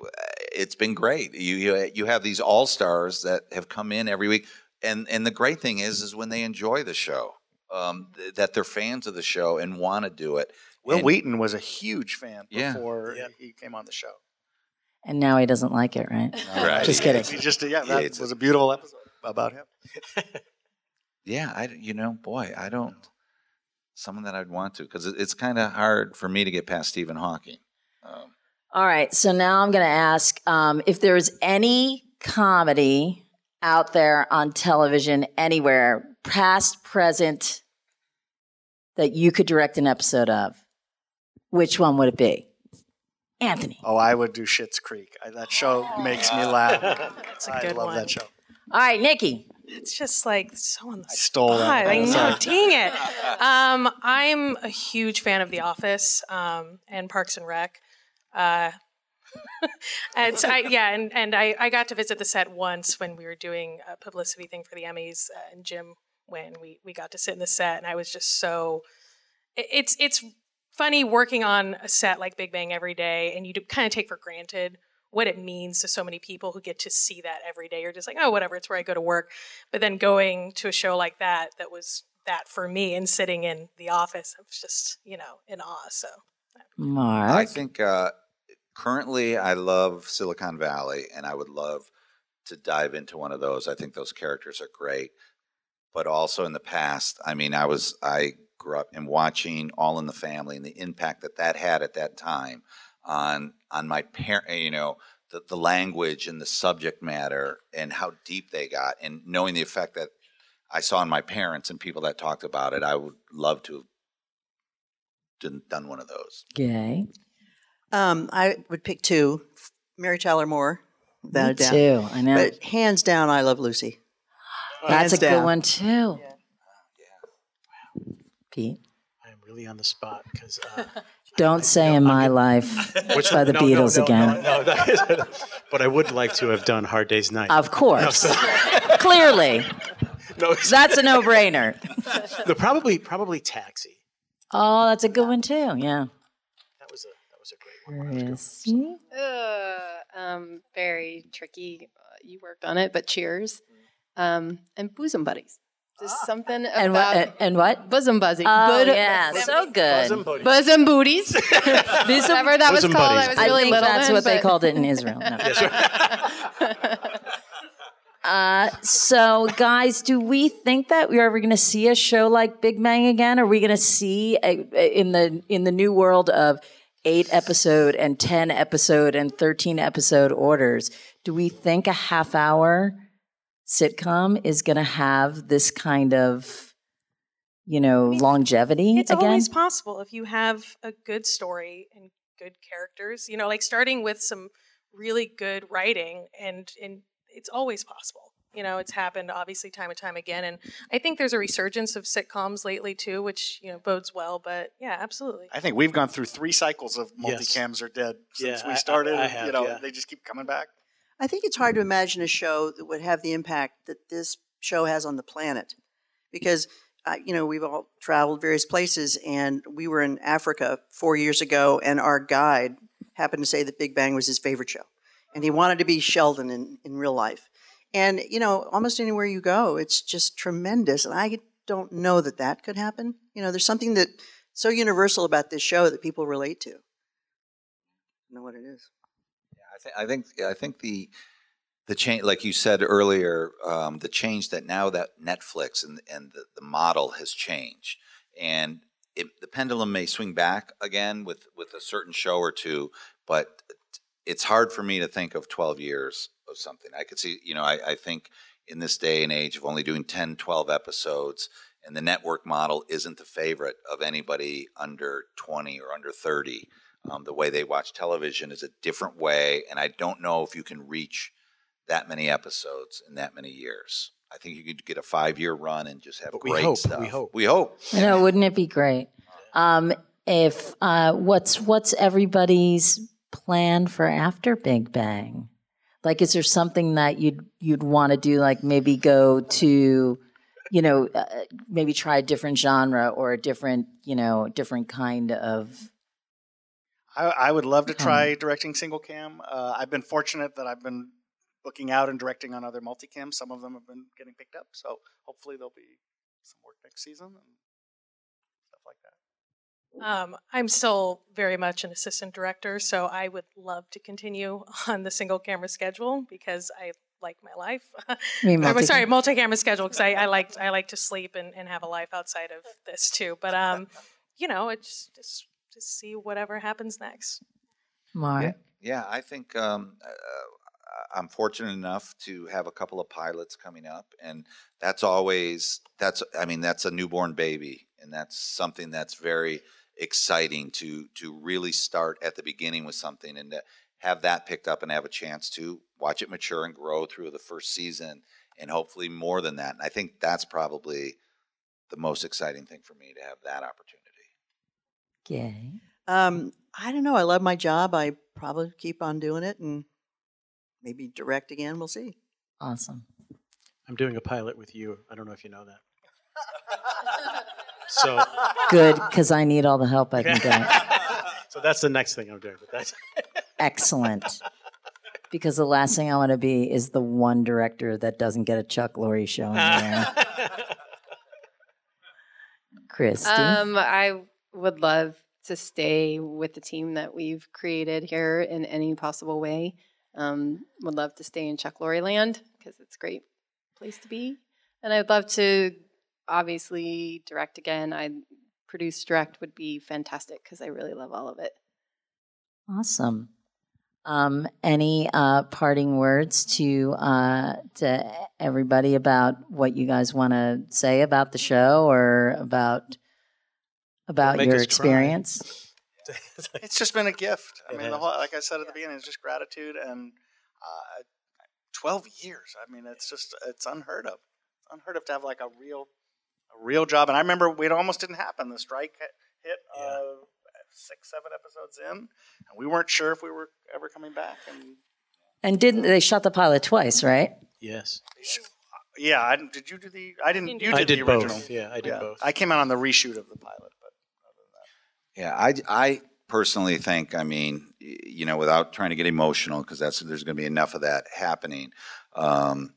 it's been great." You you, you have these all stars that have come in every week, and and the great thing is, is when they enjoy the show, um, th- that they're fans of the show and want to do it. Wil And- Wheaton was a huge fan Yeah. before Yeah. he came on the show. And now he doesn't like it, right? Right. Just kidding. He just yeah, that hates was a beautiful episode about him. Yeah, I you know, boy, I don't someone that I'd want to because it, it's kind of hard for me to get past Stephen Hawking. Um, All right. So now I'm going to ask um, if there's any comedy out there on television anywhere, past, present, that you could direct an episode of. Which one would it be? Anthony. Oh, I would do Schitt's Creek. I, that show makes me laugh. That's a I good love one. that show. All right, Nikki. It's just like so on the I stole that. spot. I know, dang it. Um, I'm a huge fan of The Office um, and Parks and Rec. Uh, and so I, yeah, and, and I, I got to visit the set once when we were doing a publicity thing for the Emmys, uh, and Jim when we we got to sit in the set, and I was just so. it- It's it's funny working on a set like Big Bang every day, and you kind of take for granted what it means to so many people who get to see that every day. You're just like, oh, whatever, it's where I go to work. But then going to a show like that, that was that for me, and sitting in the office, I was just, you know, in awe. So Mark. I think uh, currently I love Silicon Valley, and I would love to dive into one of those. I think those characters are great, but also in the past, I mean, I was I grew up and watching All in the Family and the impact that that had at that time on on my parent, you know. The, the language and the subject matter and how deep they got and knowing the effect that I saw in my parents and people that talked about it, I would love to have done, done one of those. Gay. Um, I would pick two: Mary Tyler Moore, without Me a doubt. too. I know. But hands down, I love Lucy. That's hands a good one too. Pete. I am really on the spot because. Uh, Don't say in my life which by the no, no, Beatles no, again. No, no, that is, but I would like to have done Hard Day's Night. Of course. Clearly. no, That's a no brainer. no, probably probably Taxi. Oh, that's a good one too. Yeah. That was a that was a great one. Where is he? Uh, um, very tricky. Uh, you worked on it, but cheers. Um, and bosom buddies. Just something And about what? And what? bosom buzzing. Oh, Bud- yeah. So good. Bosom booties. Whatever that was called. buddies. I was I think little that's then, what they called it in Israel. No. Uh, so, guys, do we think that we're ever going to see a show like Big Bang again? Are we going to see a, a- in the in the new world of eight episode and ten episode and thirteen episode orders? Do we think a half hour sitcom is going to have this kind of you know longevity it's again? always possible if you have a good story and good characters. You know, like starting with some really good writing, and and it's always possible. You know, it's happened obviously time and time again, and I think there's a resurgence of sitcoms lately too, which you know bodes well. But yeah, absolutely. I think we've gone through three cycles of Yes. multicams are dead since Yeah, we I- I- started. I have, you know, yeah. they just keep coming back. I think it's hard to imagine a show that would have the impact that this show has on the planet, because uh, you know we've all traveled various places, and we were in Africa four years ago, and our guide happened to say that Big Bang was his favorite show, and he wanted to be Sheldon in in real life, and you know almost anywhere you go, it's just tremendous, and I don't know that that could happen. You know, there's something that so universal about this show that people relate to. I don't know what it is. I think I think I think the the change, like you said earlier, um, the change that now that Netflix and and the, the model has changed, and it, the pendulum may swing back again with with a certain show or two, but it's hard for me to think of 12 years of something. I could see, you know, I, I think in this day and age of only doing 10, 12 episodes, and the network model isn't the favorite of anybody under 20 or under 30. Um, the way they watch television is a different way, and I don't know if you can reach that many episodes in that many years. I think you could get a five year run and just have But we great hope, stuff. we hope. We hope. You know, wouldn't it be great? Um, if uh, what's what's everybody's plan for after Big Bang? Like, is there something that you'd you'd want to do? Like, maybe go to, you know, uh, maybe try a different genre or a different, you know, different kind of. I, I would love to Come. try directing single cam. Uh, I've been fortunate that I've been looking out and directing on other multicams. Some of them have been getting picked up, so hopefully there'll be some work next season and stuff like that. Um, I'm still very much an assistant director, so I would love to continue on the single camera schedule because I like my life. I mean, I'm sorry, multi- multi-camera schedule because I, I like I like to sleep and, and have a life outside of this too. But um, you know, it's just just see whatever happens next. Mark. Yeah, yeah. I think um, uh, I'm fortunate enough to have a couple of pilots coming up, and that's always that's. I mean, that's a newborn baby, and that's something that's very exciting to to really start at the beginning with something and to have that picked up and have a chance to watch it mature and grow through the first season, and hopefully more than that. And I think that's probably the most exciting thing for me to have that opportunity. Gay. Um, I don't know. I love my job. I probably keep on doing it and maybe direct again. We'll see. Awesome. I'm doing a pilot with you. I don't know if you know that. So, Good, because I need all the help I can get. so that's the next thing I'm doing. But that's Excellent. Because the last thing I want to be is the one director that doesn't get a Chuck Lorre show in there. Kristy. Um, I would love to stay with the team that we've created here in any possible way. Um, would love to stay in Chuck Lorre land because it's a great place to be, and I'd love to obviously direct again. I produce direct would be fantastic because I really love all of it. Awesome. Um, any uh, parting words to uh, to everybody about what you guys want to say about the show or about about your experience? It's just been a gift. I It mean, the whole, like I said at the beginning, it's just gratitude and uh, twelve years. I mean, it's just it's unheard of. It's unheard of to have like a real, a real job. And I remember it almost didn't happen. The strike hit, hit Yeah. uh, six, seven episodes in, and we weren't sure if we were ever coming back. And And didn't they shot the pilot twice, right? yes, yeah, I, didn't- you do the? I didn't. You did, I did the original. both. Yeah, I did Yeah. both. I came out on the reshoot of the pilot, but Yeah, I, I personally think, I mean, you know, without trying to get emotional, because that's there's going to be enough of that happening. Um,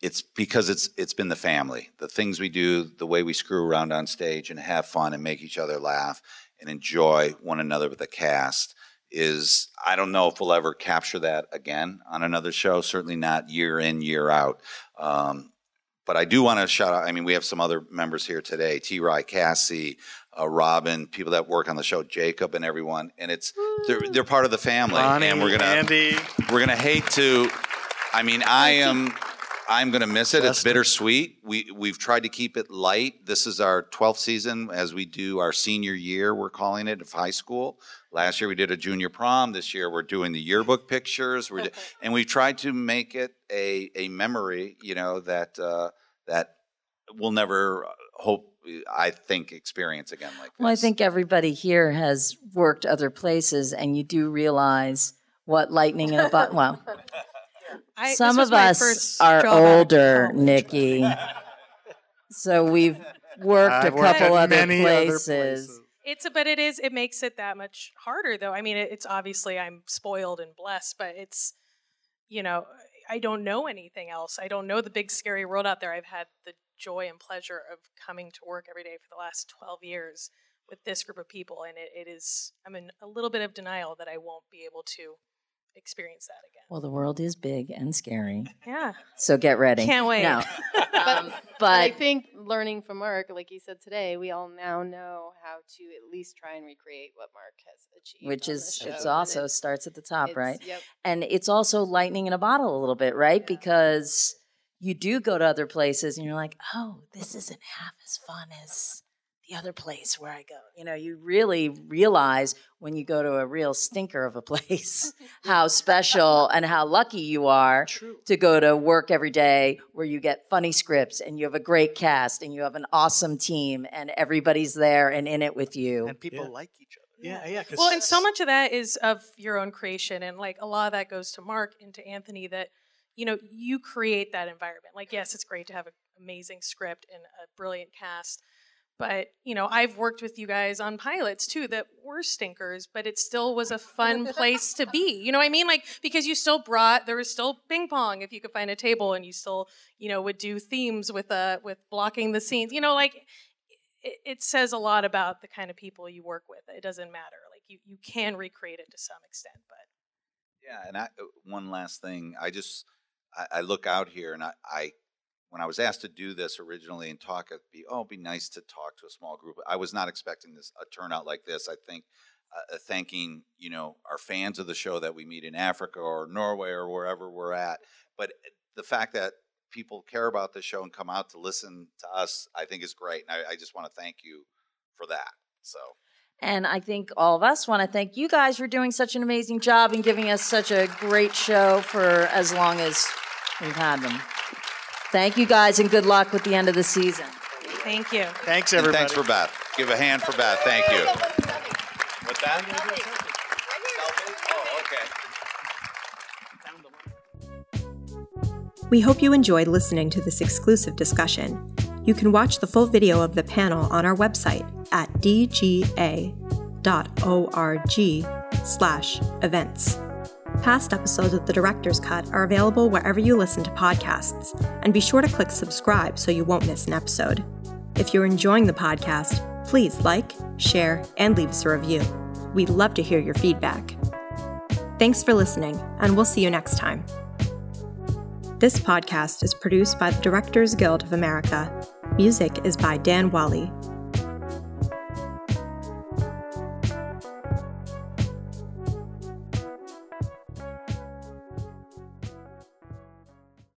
it's because it's it's been the family, the things we do, the way we screw around on stage and have fun and make each other laugh and enjoy one another with the cast is I don't know if we'll ever capture that again on another show. Certainly not year in year out. Um, but I do want to shout out. I mean, we have some other members here today: T. Rye, Cassie, uh, Robin, people that work on the show, Jacob, and everyone. And it's they're they're part of the family, Ronnie, and we're gonna Andy. we're gonna hate to. I mean, I am I'm going to miss it. It's bittersweet. We we've tried to keep it light. This is our 12th season as we do our senior year. We're calling it of high school. Last year we did a junior prom. This year we're doing the yearbook pictures. We're, do- and we've tried to make it a a memory. You know that uh, that we'll never uh, hope. I think experience again like this. Well, I think everybody here has worked other places, and you do realize what lightning in a bottle. Well, I, some was of us are job out of older, college. Nikki, so we've worked I've a couple at other many other places. It's a, but it is it makes it that much harder though. I mean, it, it's obviously I'm spoiled and blessed, but it's you know I don't know anything else. I don't know the big scary world out there. I've had the joy and pleasure of coming to work every day for the last 12 years with this group of people, and it, it is I'm in a little bit of denial that I won't be able to experience that again. Well, the world is big and scary, Yeah, so get ready. can't wait. No, um, But I think learning from Mark, like you said today, we all now know how to at least try and recreate what Mark has achieved. which is the it's also it's- starts at the top, right? Yep. and it's also lightning in a bottle a little bit, right? Because you do go to other places and you're like, oh, this isn't half as fun as the other place where I go. You know, you really realize when you go to a real stinker of a place how special and how lucky you are to go to work every day where you get funny scripts and you have a great cast and you have an awesome team and everybody's there and in it with you. and people Yeah. like each other. Yeah, yeah. Well, and so much of that is of your own creation, and like a lot of that goes to Mark and to Anthony. That you know you create that environment. Like, yes, it's great to have an amazing script and a brilliant cast, but you know I've worked with you guys on pilots too that were stinkers, but it still was a fun place to be. You know what I mean? Like because you still brought there was still ping pong if you could find a table, and you still you know would do themes with uh with blocking the scenes. You know, like it, says a lot about the kind of people you work with. It doesn't matter. Like you, you can recreate it to some extent, but Yeah, and I, uh, one last thing, I just I, I look out here and I, I when I was asked to do this originally and talk, it'd be oh, it'd be nice to talk to a small group. I was not expecting this a turnout like this. I think uh, uh, thanking you know our fans of the show that we meet in Africa or Norway or wherever we're at, but uh, the fact that people care about the show and come out to listen to us, I think is great, and I, I just want to thank you for that. So. And I think all of us want to thank you guys for doing such an amazing job and giving us such a great show for as long as we've had them. Thank you guys and good luck with the end of the season. thank you. Thanks, And everybody. thanks for Beth. Give a hand for Beth. Thank you. What's that? Oh, okay. We hope you enjoyed listening to this exclusive discussion. You can watch the full video of the panel on our website at dga.org slash events. Past episodes of The Director's Cut are available wherever you listen to podcasts, and be sure to click subscribe so you won't miss an episode. If you're enjoying the podcast, please like, share, and leave us a review. We'd love to hear your feedback. Thanks for listening, and we'll see you next time. This podcast is produced by the Directors Guild of America. Music is by Dan Wally.